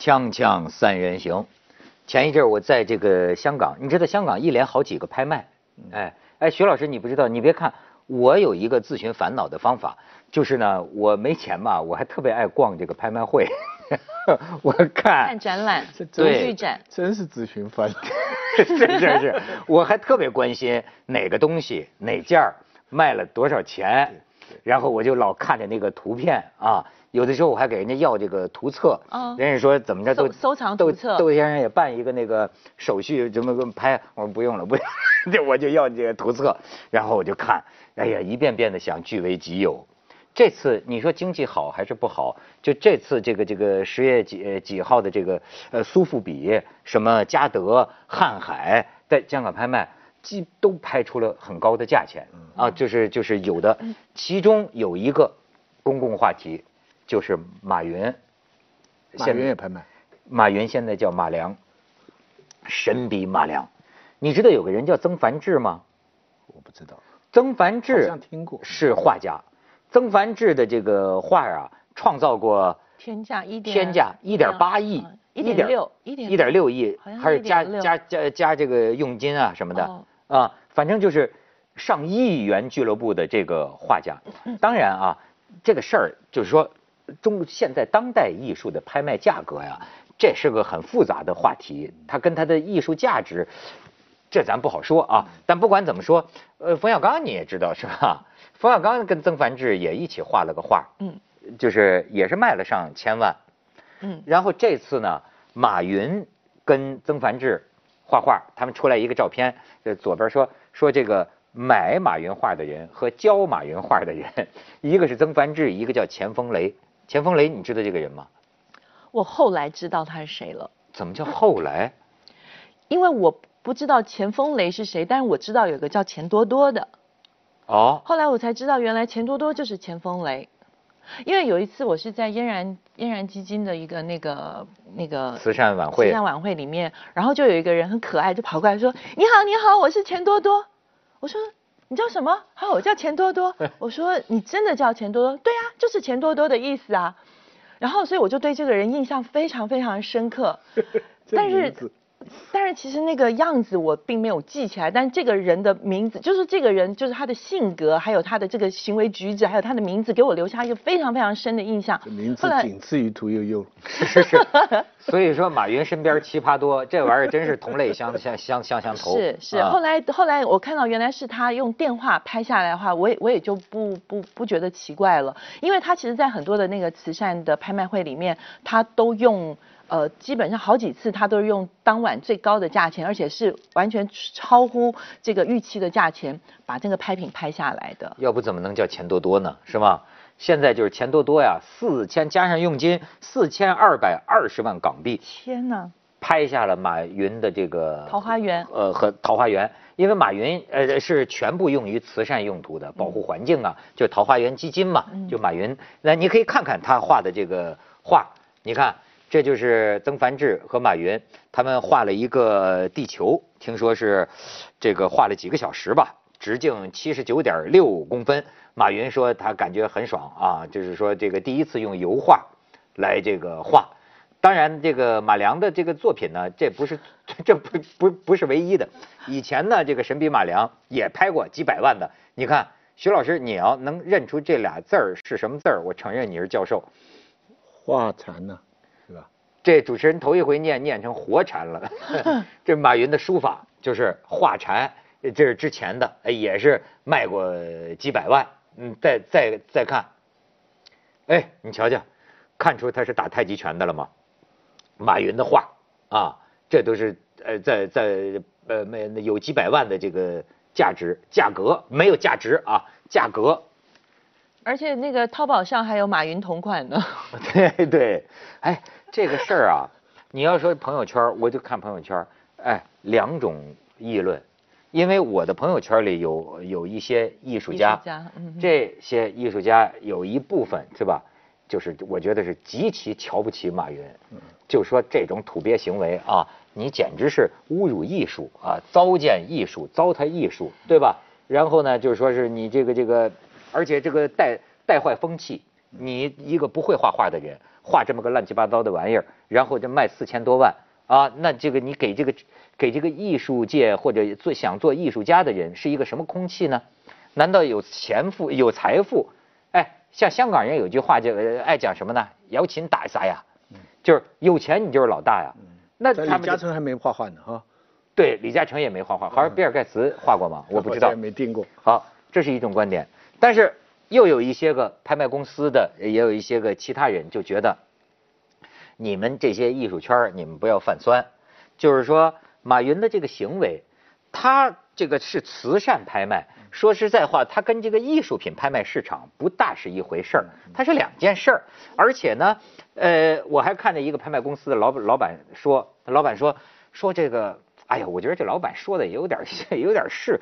锵锵三人行，前一阵儿我在这个香港，你知道香港一连好几个拍卖，哎哎，徐老师你不知道，你别看我有一个自寻烦恼的方法，就是呢我没钱嘛，我还特别爱逛这个拍卖会，我看看展览、对文具展，真是自寻烦恼。是是是，我还特别关心哪个东西哪件儿卖了多少钱，然后我就老看着那个图片啊，有的时候我还给人家要这个图册，哦人家说怎么着都收收藏窦图册窦先生也办一个那个手续，怎么给我拍？我说不用了，不用了，这我就要这个图册，然后我就看，哎呀，一遍遍的想据为己有。这次你说经济好还是不好？就这次这个这个十月几呃几号的这个呃苏富比、什么嘉德、瀚海在香港拍卖，既都拍出了很高的价钱啊，就是就是有的，其中有一个公共话题就是马云，马现云也拍卖，马云现在叫马良，神笔马良。你知道有个人叫曾梵志吗？我不知道。曾梵好志像听过是画家。曾梵志的这个画啊，创造过天价一点天价一点八亿，一点六一一点六亿还是加加加加这个佣金啊什么的哦啊，反正就是上亿元俱乐部的这个画家。当然啊，这个事儿就是说，中现在当代艺术的拍卖价格呀，这是个很复杂的话题，它跟它的艺术价值。这咱不好说啊，但不管怎么说，呃，冯小刚你也知道是吧？冯小刚跟曾梵志也一起画了个画，嗯，就是也是卖了上千万，嗯，然后这次呢，马云跟曾梵志画画，他们出来一个照片，这左边说说这个买马云画的人和教马云画的人，一个是曾梵志，一个叫钱风雷。钱风雷你知道这个人吗？我后来知道他是谁了，怎么叫后来？因为我不知道钱风雷是谁，但是我知道有个叫钱多多的，哦，后来我才知道原来钱多多就是钱风雷。因为有一次我是在嫣然嫣然基金的一个那个那个慈善晚会慈善晚会里面，然后就有一个人很可爱，就跑过来说：“你好，你好，我是钱多多。”我说：“你叫什么？”他说：“我叫钱多多。”我说：“你真的叫钱多多？”对啊，就是钱多多的意思啊。然后所以我就对这个人印象非常非常深刻，这但是但是其实那个样子我并没有记起来，但这个人的名字，就是这个人，就是他的性格，还有他的这个行为举止，还有他的名字，给我留下一个非常非常深的印象这。名字后来仅次于屠呦呦。是是，所以说马云身边奇葩多，这玩意儿真是同类相相相相相投。是是，啊后来后来我看到原来是他用电话拍下来的话，我也我也就不不不觉得奇怪了，因为他其实在很多的那个慈善的拍卖会里面，他都用呃基本上好几次他都是用当晚最高的价钱，而且是完全超乎这个预期的价钱把这个拍品拍下来的。要不怎么能叫钱多多呢？是吗？现在就是钱多多呀，四千加上佣金四千二百二十万港币，天哪！拍下了马云的这个桃花源呃和桃花源，因为马云呃是全部用于慈善用途的，保护环境啊，就桃花源基金嘛，就马云。那你可以看看他画的这个画，你看这就是曾梵志和马云他们画了一个地球，听说是这个画了几个小时吧，直径七十九点六公分。马云说他感觉很爽啊，就是说这个第一次用油画来这个画。当然，这个马良的这个作品呢，这不是 这不不不是唯一的。以前呢，这个神笔马良也拍过几百万的。你看，徐老师，你要能认出这俩字儿是什么字儿，我承认你是教授。画禅呢，这主持人头一回念念成活禅了。这马云的书法就是画禅，这是之前的，哎也是卖过几百万。嗯，再再再看，哎，你瞧瞧，看出他是打太极拳的了吗？马云的画啊，这都是呃在在呃没有几百万的这个价值价格，没有价值啊，价格。而且那个淘宝上还有马云同款呢。对对，哎，这个事儿啊，你要说朋友圈，我就看朋友圈，哎，两种议论，因为我的朋友圈里有有一些艺术家，术家嗯这些艺术家有一部分是吧，就是我觉得是极其瞧不起马云，就说这种土鳖行为啊，你简直是侮辱艺术啊，糟践艺术，糟蹋艺术，对吧？然后呢，就是说是你这个这个，而且这个带带坏风气，你一个不会画画的人，画这么个乱七八糟的玩意儿，然后就卖四千多万啊，那这个你给这个给这个艺术界或者做想做艺术家的人是一个什么空气呢？难道有钱富有财富？哎，像香港人有句话就呃爱讲什么呢？摇琴打啥呀？就是有钱你就是老大呀。那李他们就嘉诚还没画画呢哈，对李嘉诚也没画画，好像比尔盖茨画过吗？我不知道。没听过。好，这是一种观点，但是又有一些个拍卖公司的，也有一些个其他人就觉得，你们这些艺术圈儿你们不要泛酸，就是说马云的这个行为，他这个是慈善拍卖，说实在话，他跟这个艺术品拍卖市场不大是一回事儿，它是两件事儿，而且呢，呃，我还看见一个拍卖公司的老板老板说，老板说说这个。哎呀，我觉得这老板说的有点 有点是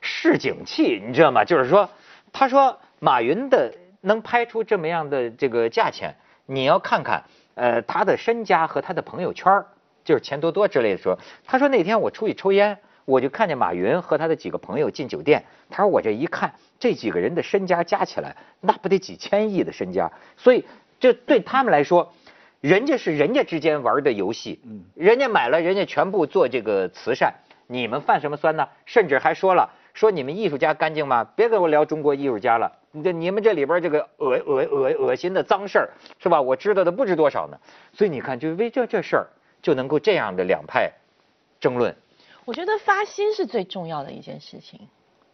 市井气，你知道吗？就是说，他说马云的能拍出这么样的这个价钱，你要看看呃他的身家和他的朋友圈儿就是钱多多之类的说。他说那天我出去抽烟，我就看见马云和他的几个朋友进酒店。他说我这一看，这几个人的身家加起来，那不得几千亿的身家，所以这对他们来说。人家是人家之间玩的游戏，嗯人家买了，人家全部做这个慈善，你们犯什么酸呢？甚至还说了，说你们艺术家干净吗？别跟我聊中国艺术家了，你这你们这里边这个恶恶恶恶心的脏事儿，是吧？我知道的不知多少呢。所以你看，就为这这事儿就能够这样的两派争论。我觉得发心是最重要的一件事情，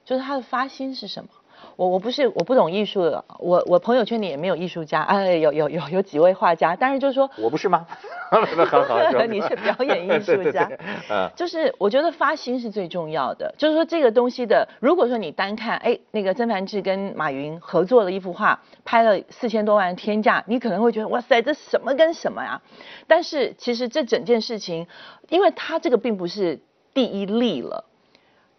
就是他的发心是什么。我我不是我不懂艺术的，我我朋友圈里也没有艺术家，哎，有有有有几位画家，但是就是说，我不是吗？好好 说你是表演艺术家对对对嗯，就是我觉得发心是最重要的，就是说这个东西的，如果说你单看，哎，那个曾凡志跟马云合作的一幅画，拍了四千多万天价，你可能会觉得哇塞，这什么跟什么呀？但是其实这整件事情，因为他这个并不是第一例了。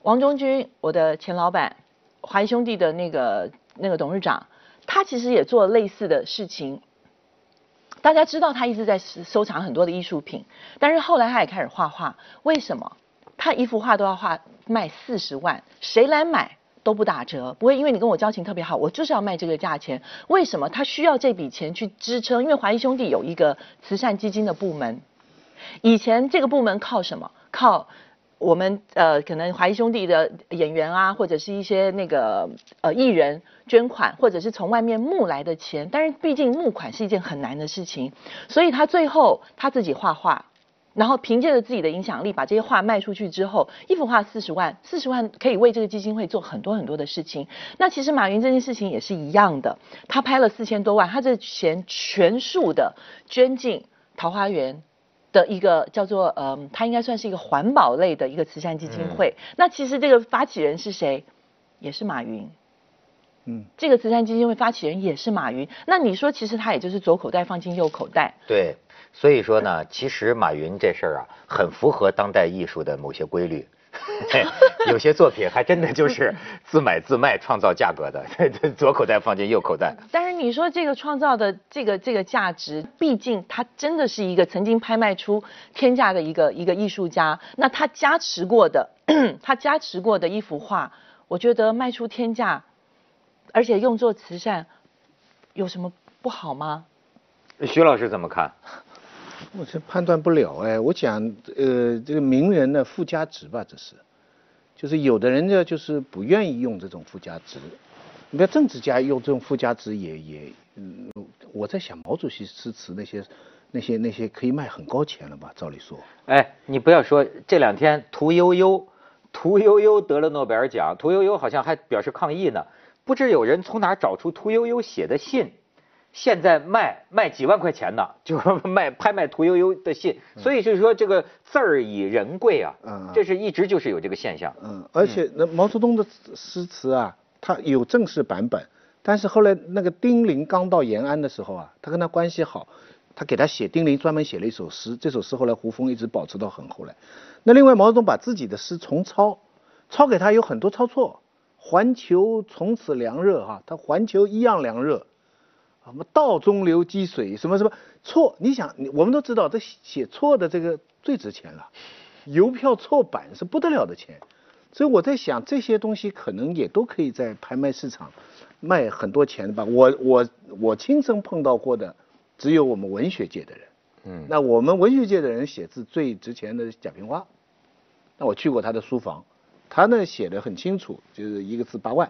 王中军，我的前老板，华谊兄弟的那个那个董事长，他其实也做了类似的事情。大家知道他一直在收收藏很多的艺术品，但是后来他也开始画画。为什么？他一幅画都要画卖四十万，谁来买都不打折，不会因为你跟我交情特别好，我就是要卖这个价钱。为什么？他需要这笔钱去支撑，因为华谊兄弟有一个慈善基金的部门，以前这个部门靠什么？靠我们呃，可能华谊兄弟的演员啊，或者是一些那个呃艺人捐款，或者是从外面募来的钱。但是毕竟募款是一件很难的事情，所以他最后他自己画画，然后凭借着自己的影响力把这些画卖出去之后，一幅画四十万，四十万可以为这个基金会做很多很多的事情。那其实马云这件事情也是一样的，他拍了四千多万，他这钱全数的捐进桃花源。的一个叫做呃，它应该算是一个环保类的一个慈善基金会。那其实这个发起人是谁？也是马云。嗯，这个慈善基金会发起人也是马云。那你说，其实他也就是左口袋放进右口袋。对，所以说呢，其实马云这事儿啊，很符合当代艺术的某些规律。有些作品还真的就是自买自卖创造价格的，左口袋放进右口袋。但是你说这个创造的这个这个价值，毕竟他真的是一个曾经拍卖出天价的一个一个艺术家，那他加持过的，他加持过的一幅画，我觉得卖出天价，而且用作慈善，有什么不好吗？徐老师怎么看？我这判断不了哎，我讲呃这个名人的附加值吧，这是，就是有的人呢就是不愿意用这种附加值，你看政治家用这种附加值也也，嗯，我在想毛主席诗词那些那些那些可以卖很高钱了吧？照理说，哎，你不要说这两天屠呦呦，屠呦呦得了诺贝尔奖，屠呦呦好像还表示抗议呢，不知有人从哪找出屠呦呦写的信。现在卖卖几万块钱呢，就是卖拍卖屠呦呦的信，所以就是说这个字儿以人贵啊，嗯这是一直就是有这个现象。嗯，而且那毛泽东的诗词啊，他有正式版本，但是后来那个丁玲刚到延安的时候啊，他跟他关系好，他给他写丁玲专门写了一首诗，这首诗后来胡风一直保持到很后来。那另外毛泽东把自己的诗重抄，抄给他有很多抄错，环球从此凉热哈、他环球一样凉热。什么道中流积水，什么什么错？你想，我们都知道，这写错的这个最值钱了，邮票错版是不得了的钱。所以我在想，这些东西可能也都可以在拍卖市场卖很多钱吧。我我我亲身碰到过的只有我们文学界的人。嗯，那我们文学界的人写字最值钱的是贾平凹。那我去过他的书房，他呢写的很清楚，就是一个字八万。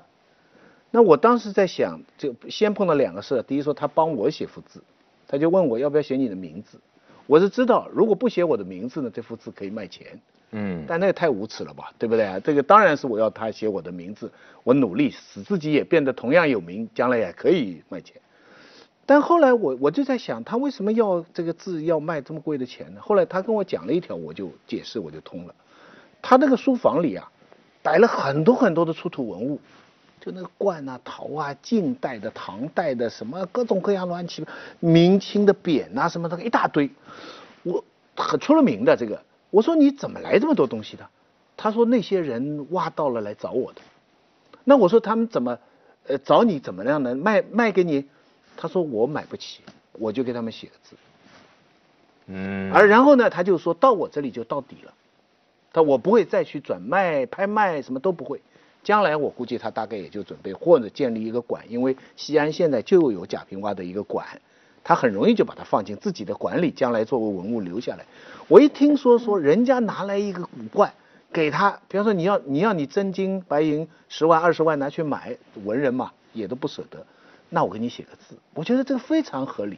那我当时在想，就先碰到两个事，第一说他帮我写幅字，他就问我要不要写你的名字。我是知道，如果不写我的名字呢，这幅字可以卖钱。嗯，但那也太无耻了吧，对不对啊？这个当然是我要他写我的名字，我努力使自己也变得同样有名，将来也可以卖钱。但后来我我就在想，他为什么要这个字要卖这么贵的钱呢？后来他跟我讲了一条，我就解释，我就通了。他那个书房里啊，摆了很多很多的出土文物，就那个罐啊、陶啊、晋代的、唐代的，什么各种各样乱七八，明清的匾啊什么的一大堆，我很出了名的这个。我说你怎么来这么多东西的？他说那些人挖到了来找我的。那我说他们怎么，呃，找你怎么样呢？卖卖给你？他说我买不起，我就给他们写个字。嗯，而然后呢，他就说到我这里就到底了。他我不会再去转卖、拍卖，什么都不会。将来我估计他大概也就准备或者建立一个馆，因为西安现在就有贾平凹的一个馆，他很容易就把它放进自己的馆里，将来作为文物留下来。我一听说说人家拿来一个古怪给他，比方说你要你要你真金白银十万二十万拿去买，文人嘛也都不舍得，那我给你写个字，我觉得这个非常合理。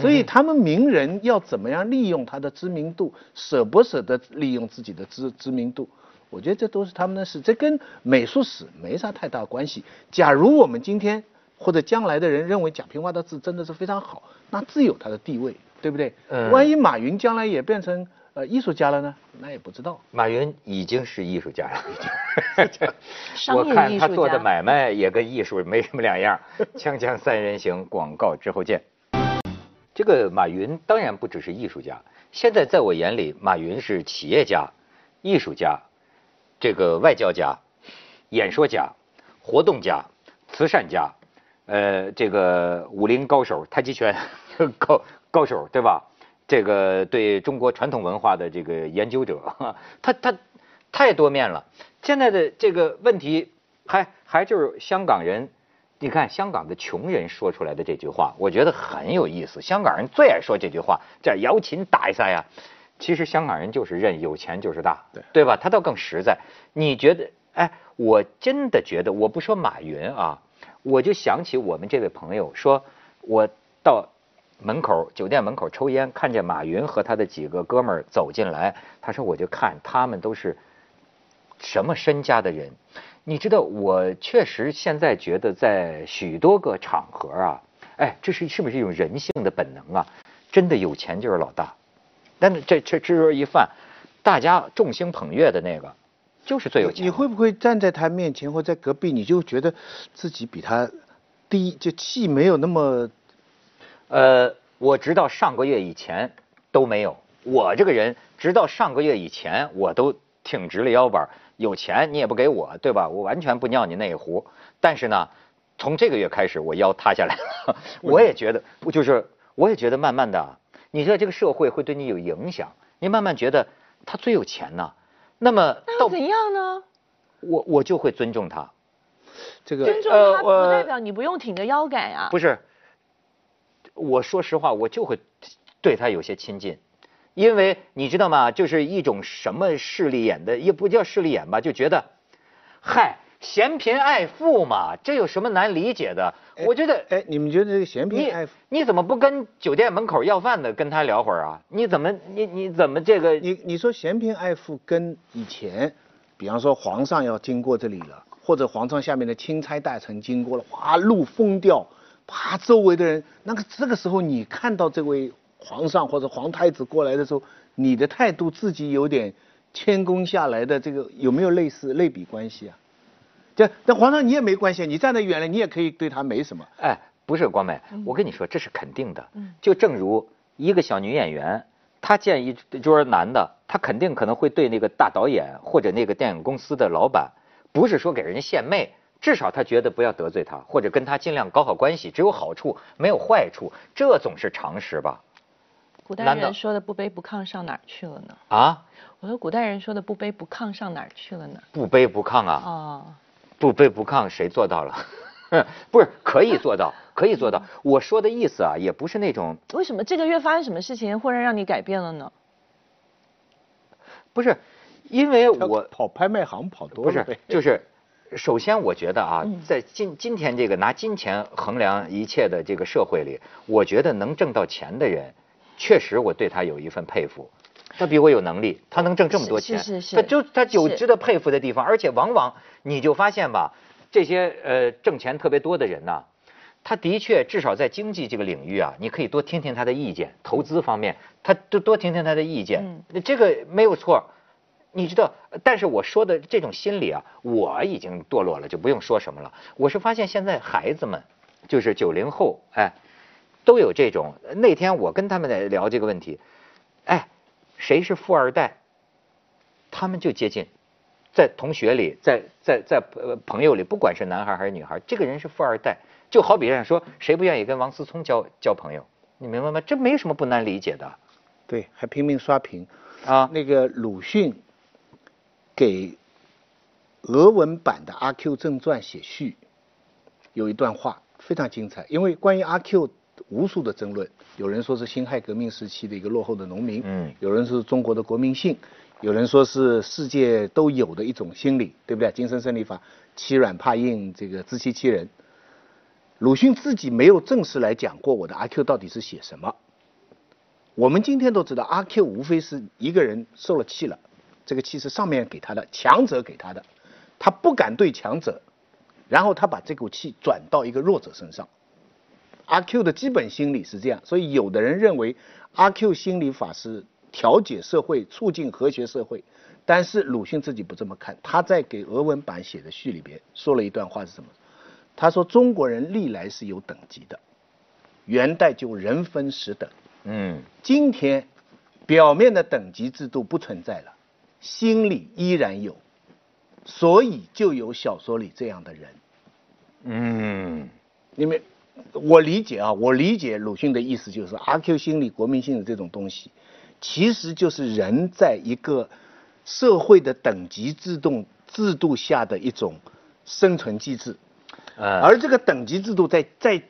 所以他们名人要怎么样利用他的知名度，舍不舍得利用自己的知知名度，我觉得这都是他们的事，这跟美术史没啥太大关系。假如我们今天或者将来的人认为贾平凹的字真的是非常好，那自有他的地位，对不对？嗯万一马云将来也变成呃艺术家了呢？那也不知道。马云已经是艺术家了，已经。商我看他做的买卖也跟艺术没什么两样。锵锵三人行，广告之后见。这个马云当然不只是艺术家，现在在我眼里，马云是企业家、艺术家、这个外交家、演说家、活动家、慈善家，呃，这个武林高手、太极拳 高高手，对吧？这个对中国传统文化的这个研究者，他他太多面了。现在的这个问题还还就是香港人，你看香港的穷人说出来的这句话，我觉得很有意思。香港人最爱说这句话，叫摇琴打一下呀。其实香港人就是认有钱就是大，对对吧？他倒更实在。你觉得？哎，我真的觉得，我不说马云啊，我就想起我们这位朋友说，我到门口酒店门口抽烟，看见马云和他的几个哥们儿走进来，他说我就看他们都是什么身家的人。你知道，我确实现在觉得在许多个场合啊，哎，这是是不是一种人性的本能啊？真的有钱就是老大，但是这这吃肉一饭，大家众星捧月的那个，就是最有钱。你会不会站在他面前或在隔壁，你就觉得自己比他低，就气没有那么呃，我直到上个月以前都没有。我这个人，直到上个月以前，我都挺直了腰板。有钱你也不给我，对吧？我完全不尿你那一壶。但是呢，从这个月开始，我腰塌下来了。我也觉得，就是，我也觉得慢慢的啊，你知道这个社会会对你有影响。你慢慢觉得他最有钱呐，那么那又怎样呢？我我就会尊重他。这个尊重他不代表你不用挺着腰杆呀。不是，我说实话，我就会对他有些亲近，因为你知道吗？就是一种什么势利眼的，也不叫势利眼吧，就觉得，嗨，嫌贫爱富嘛，这有什么难理解的？我觉得，哎，你们觉得这个嫌贫爱富？你怎么不跟酒店门口要饭的跟他聊会儿啊？你怎么你你怎么这个？你你说嫌贫爱富跟以前，比方说皇上要经过这里了，或者皇上下面的钦差大臣经过了，哗，路封掉，啪，周围的人，那个这个时候你看到这位皇上或者皇太子过来的时候，你的态度自己有点谦恭下来的这个有没有类似类比关系啊？这那皇上你也没关系，你站得远了，你也可以对他没什么。哎，不是光美，我跟你说，这是肯定的。就正如一个小女演员，她见一桌男的，她肯定可能会对那个大导演或者那个电影公司的老板，不是说给人献媚，至少她觉得不要得罪他，或者跟他尽量搞好关系，只有好处没有坏处，这总是常识吧？古代人说的不卑不亢上哪儿去了呢？啊，我说古代人说的不卑不亢上哪儿去了呢？不卑不亢啊，哦，不卑不亢谁做到了？不是可以做到，可以做到。我说的意思啊，也不是那种为什么这个月发生什么事情忽然让你改变了呢？不是，因为我跑拍卖行跑多了不是，就是，首先我觉得啊，嗯在今今天这个拿金钱衡量一切的这个社会里，我觉得能挣到钱的人，确实我对他有一份佩服。他比我有能力，他能挣这么多钱，是是是他就他有值得佩服的地方，而且往往你就发现吧，这些呃挣钱特别多的人呐、他的确至少在经济这个领域啊，你可以多听听他的意见，投资方面，他多多听听他的意见，这个没有错。你知道，但是我说的这种心理啊，我已经堕落了，就不用说什么了。我是发现现在孩子们，就是九零后，哎，都有这种。那天我跟他们在聊这个问题，哎，谁是富二代？他们就接近，在同学里，在在在呃朋友里，不管是男孩还是女孩，这个人是富二代。就好比人家说，谁不愿意跟王思聪交交朋友？你明白吗？这没什么不难理解的对，还拼命刷屏。啊。那个鲁迅给俄文版的《阿 Q 正传》写序，有一段话非常精彩，因为关于阿 Q 无数的争论，有人说是辛亥革命时期的一个落后的农民，嗯有人说是中国的国民性，有人说是世界都有的一种心理，对不对？精神胜利法，欺软怕硬，这个自欺欺人。鲁迅自己没有正式来讲过我的阿 Q 到底是写什么。我们今天都知道，阿 Q 无非是一个人受了气了，这个气是上面给他的，强者给他的，他不敢对强者，然后他把这股气转到一个弱者身上。阿 Q 的基本心理是这样，所以有的人认为阿 Q 心理法是调解社会、促进和谐社会，但是鲁迅自己不这么看，他在给俄文版写的序里边说了一段话是什么？他说中国人历来是有等级的，元代就人分十等。嗯今天表面的等级制度不存在了，心里依然有，所以就有小说里这样的人。嗯因为我理解啊，我理解鲁迅的意思就是阿 Q 心理、国民性的这种东西，其实就是人在一个社会的等级制度制度下的一种生存机制。呃，而这个等级制度在在，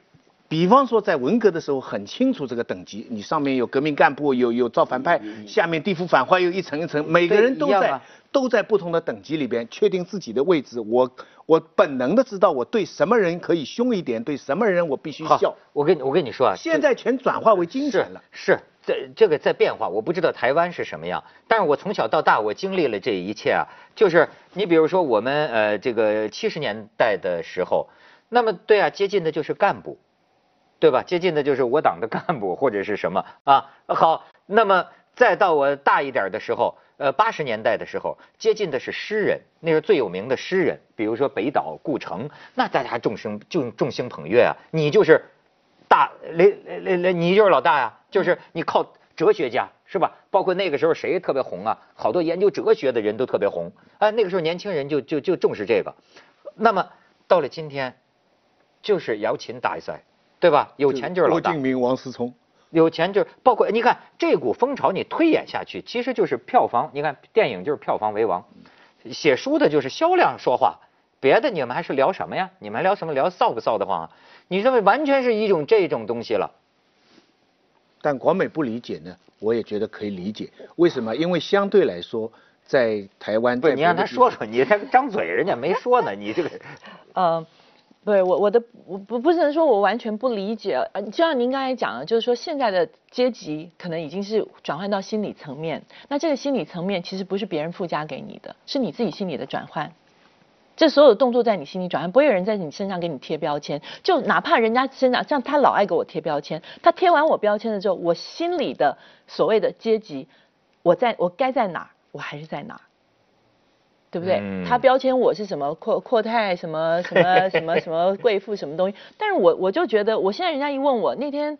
比方说在文革的时候很清楚这个等级，你上面有革命干部，有有造反派，下面地府反坏又一层一层，每个人都在、都在不同的等级里边确定自己的位置。我我本能的知道我对什么人可以凶一点，对什么人我必须好笑。，我跟你我跟你说啊，现在全转化为金钱了。是这这个在变化，我不知道台湾是什么样，但是我从小到大我经历了这一切啊，就是你比如说我们呃这个七十年代的时候，那么对啊，接近的就是干部，对吧？接近的就是我党的干部或者是什么啊？好，那么再到我大一点的时候，呃，八十年代的时候，接近的是诗人，那是最有名的诗人，比如说北岛、顾城，那大家众星就众星捧月啊，你就是大雷雷雷，你就是老大呀，就是你靠哲学家是吧？包括那个时候谁特别红啊？好多研究哲学的人都特别红啊。那个时候年轻人就就就重视这个。那么到了今天，就是摇琴大赛，对吧？有钱就是老大郭敬。明、王思聪，有钱就是包括你看这股风潮，你推演下去，其实就是票房。你看电影就是票房为王，写书的就是销量说话，别的你们还是聊什么呀？你们还聊什么？聊臊不臊得慌啊？你认为完全是一种这种东西了。但广美不理解呢，我也觉得可以理解。为什么？因为相对来说，在台湾，不是你让他说说，你他张嘴，人家没说呢，你这个 呃，对我我的我不不能说我完全不理解，就像您刚才讲的，就是说现在的阶级可能已经是转换到心理层面，那这个心理层面其实不是别人附加给你的，是你自己心里的转换。这所有的动作在你心里转换，不会有人在你身上给你贴标签。就哪怕人家身上，像他老爱给我贴标签，他贴完我标签了之后，我心里的所谓的阶级，我在我该在哪儿，我还是在哪儿。对不对？嗯他标签我是什么阔阔太什么什么什么什么 贵妇什么东西，但是我我就觉得，我现在人家一问我那天，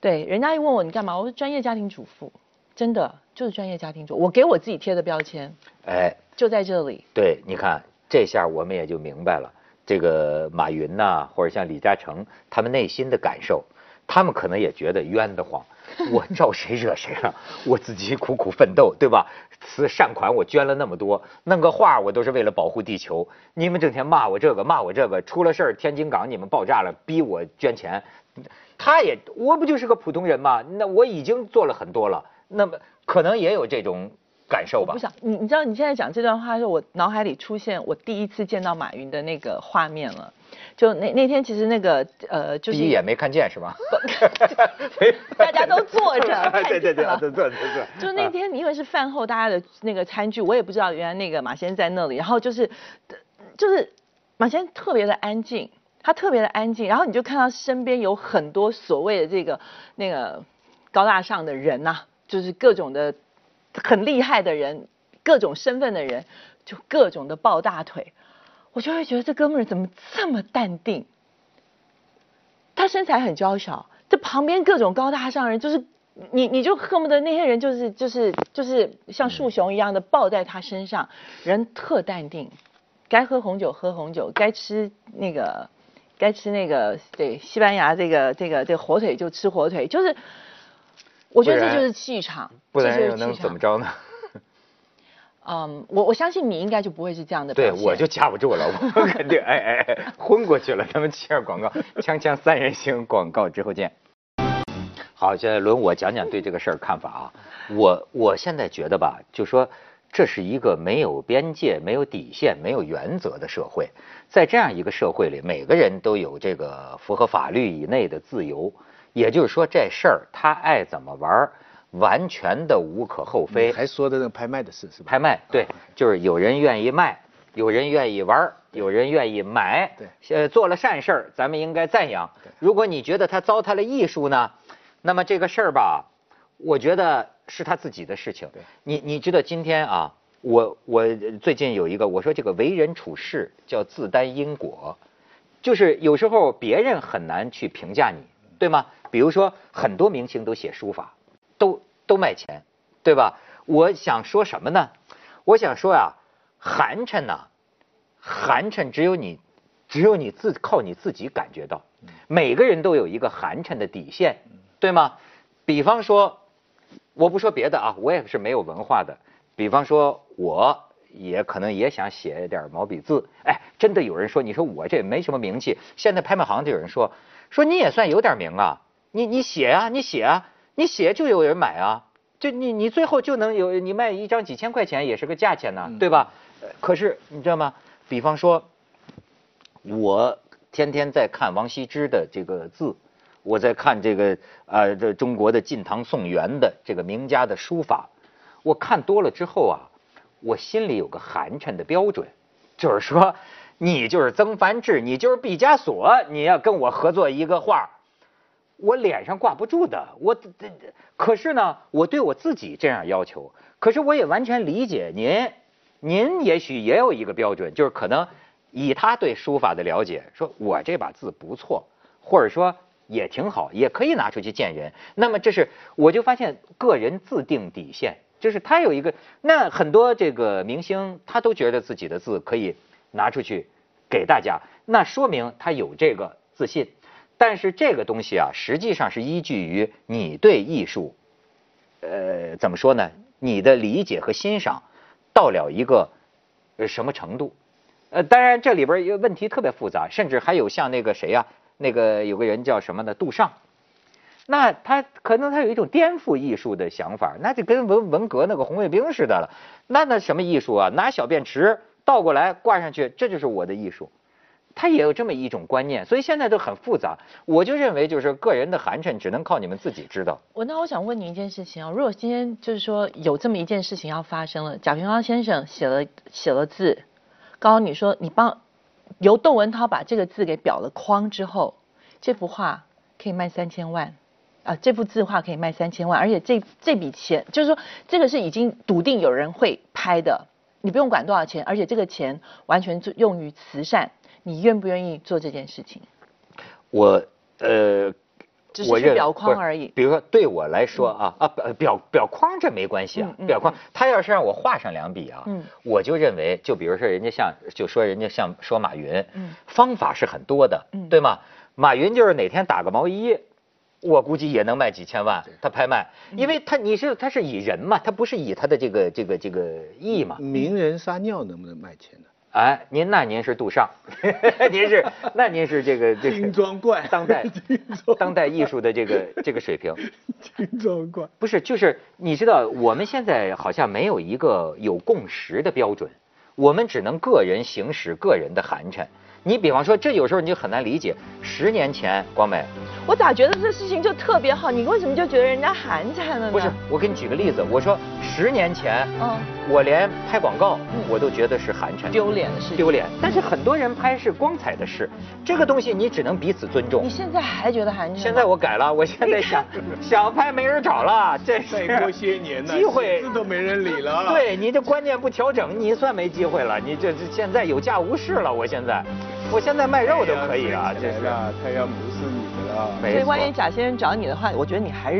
对，人家一问我你干嘛，我说专业家庭主妇，真的就是专业家庭主妇，我给我自己贴的标签哎，就在这里。对，你看这下我们也就明白了，这个马云呐、或者像李嘉诚，他们内心的感受，他们可能也觉得冤得慌。我招谁惹谁了？我自己苦苦奋斗，对吧？慈善款我捐了那么多，弄个画我都是为了保护地球。你们整天骂我这个骂我这个，出了事儿天津港你们爆炸了，逼我捐钱。他也我不就是个普通人吗？那我已经做了很多了，那么可能也有这种感受吧。不想你，你知道你现在讲这段话的时候，我脑海里出现我第一次见到马云的那个画面了。就那那天其实那个呃，就是第一眼没看见是吧？大家都坐着，对对对，坐坐坐。就那天因为是饭后大家的那个餐具，我也不知道原来那个马先生在那里，然后就是就是马先生特别的安静。他特别的安静，然后你就看到身边有很多所谓的这个那个高大上的人呐，就是各种的很厉害的人，各种身份的人，就各种的抱大腿，我就会觉得这哥们儿怎么这么淡定？他身材很娇小，这旁边各种高大上人，就是你你就恨不得那些人就是就是就是像树熊一样的抱在他身上，人特淡定，该喝红酒喝红酒，该吃那个。该吃那个对西班牙这个这个这个火腿就吃火腿，就是我觉得这就是气场，不然又能怎么着呢？嗯，我我相信你应该就不会是这样的。对，我就架不住了，我 肯定哎哎哎昏过去了。咱们切广告，锵锵三人行广告之后见。好，现在轮我讲讲对这个事儿看法啊。我我现在觉得吧，就说。这是一个没有边界、没有底线、没有原则的社会，在这样一个社会里，每个人都有这个符合法律以内的自由。也就是说，这事儿他爱怎么玩，完全的无可厚非。还说的那个拍卖的事是吧？拍卖，对，就是有人愿意卖，有人愿意玩，有人愿意买。对，呃，做了善事儿，咱们应该赞扬。如果你觉得他糟蹋了艺术呢，那么这个事儿吧，我觉得。是他自己的事情。你你知道今天啊，我我最近有一个，我说这个为人处事叫自担因果，就是有时候别人很难去评价你，对吗？比如说很多明星都写书法，都都卖钱，对吧？我想说什么呢？我想说呀，寒碜呐，寒碜只有你，只有你自靠你自己感觉到。每个人都有一个寒碜的底线，对吗？比方说。我不说别的啊，我也是没有文化的。比方说，我也可能也想写点毛笔字。哎，真的有人说，你说我这没什么名气，现在拍卖行就有人说，说你也算有点名啊。你你写啊，你写啊，你写就有人买啊，就你你最后就能有你卖一张几千块钱也是个价钱呢，对吧？可是你知道吗？比方说，我天天在看王羲之的这个字。我在看这个呃，这中国的晋唐宋元的这个名家的书法，我看多了之后啊，我心里有个寒碜的标准，就是说，你就是曾梵志，你就是毕加索，你要跟我合作一个画，我脸上挂不住的。我这这可是呢，我对我自己这样要求，可是我也完全理解您，您也许也有一个标准，就是可能以他对书法的了解，说我这把字不错，或者说。也挺好，也可以拿出去见人。那么这是，我就发现个人自定底线，就是他有一个。那很多这个明星，他都觉得自己的字可以拿出去给大家，那说明他有这个自信。但是这个东西啊，实际上是依据于你对艺术，呃，怎么说呢？你的理解和欣赏到了一个呃什么程度？呃，当然这里边一个问题特别复杂，甚至还有像那个谁呀？那个有个人叫什么呢？杜尚，那他可能他有一种颠覆艺术的想法，那就跟文文革那个红卫兵似的了。那那什么艺术啊？拿小便池倒过来挂上去，这就是我的艺术。他也有这么一种观念，所以现在都很复杂。我就认为，就是个人的寒碜，只能靠你们自己知道。我那我想问你一件事情啊，如果今天就是说有这么一件事情要发生了，贾平凹先生写了写了字，刚刚你说你帮。由窦文涛把这个字给裱了框之后，这幅画可以卖三千万，啊，这幅字画可以卖三千万，而且这这笔钱就是说，这个是已经笃定有人会拍的，你不用管多少钱，而且这个钱完全用于慈善，你愿不愿意做这件事情？我呃。只是表框而已。比如说，对我来说啊啊，表表框这没关系啊。表框，他要是让我画上两笔啊，我就认为，就比如说人家像，就说人家像说马云，方法是很多的，对吗？马云就是哪天打个毛衣，我估计也能卖几千万。他拍卖，因为他你是他是以人嘛，他不是以他的这个这个这个义嘛。名人撒尿能不能卖钱呢？哎，您那您是杜尚，您是那您是这个这精 装怪当代 当代艺术的这个这个水平。精装怪不是，就是你知道，我们现在好像没有一个有共识的标准，我们只能个人行使个人的寒碜。你比方说，这有时候你就很难理解。十年前，光美，我咋觉得这事情就特别好？你为什么就觉得人家寒碜了呢？不是，我给你举个例子，我说十年前，嗯，我连拍广告我都觉得是寒碜、丢脸的事。丢脸，但是很多人拍是光彩的事，这个东西你只能彼此尊重你。现在还觉得寒碜吗？现在我改了，我现在想想拍没人找了，这是再过些年呢，机会都没人理了。对你这观念不调整，你算没机会了。你这这现在有价无市了，我现在，我现在卖肉都可以啊，这是。太阳不是你的了。所以万一贾先生找你的话，我觉得你还是。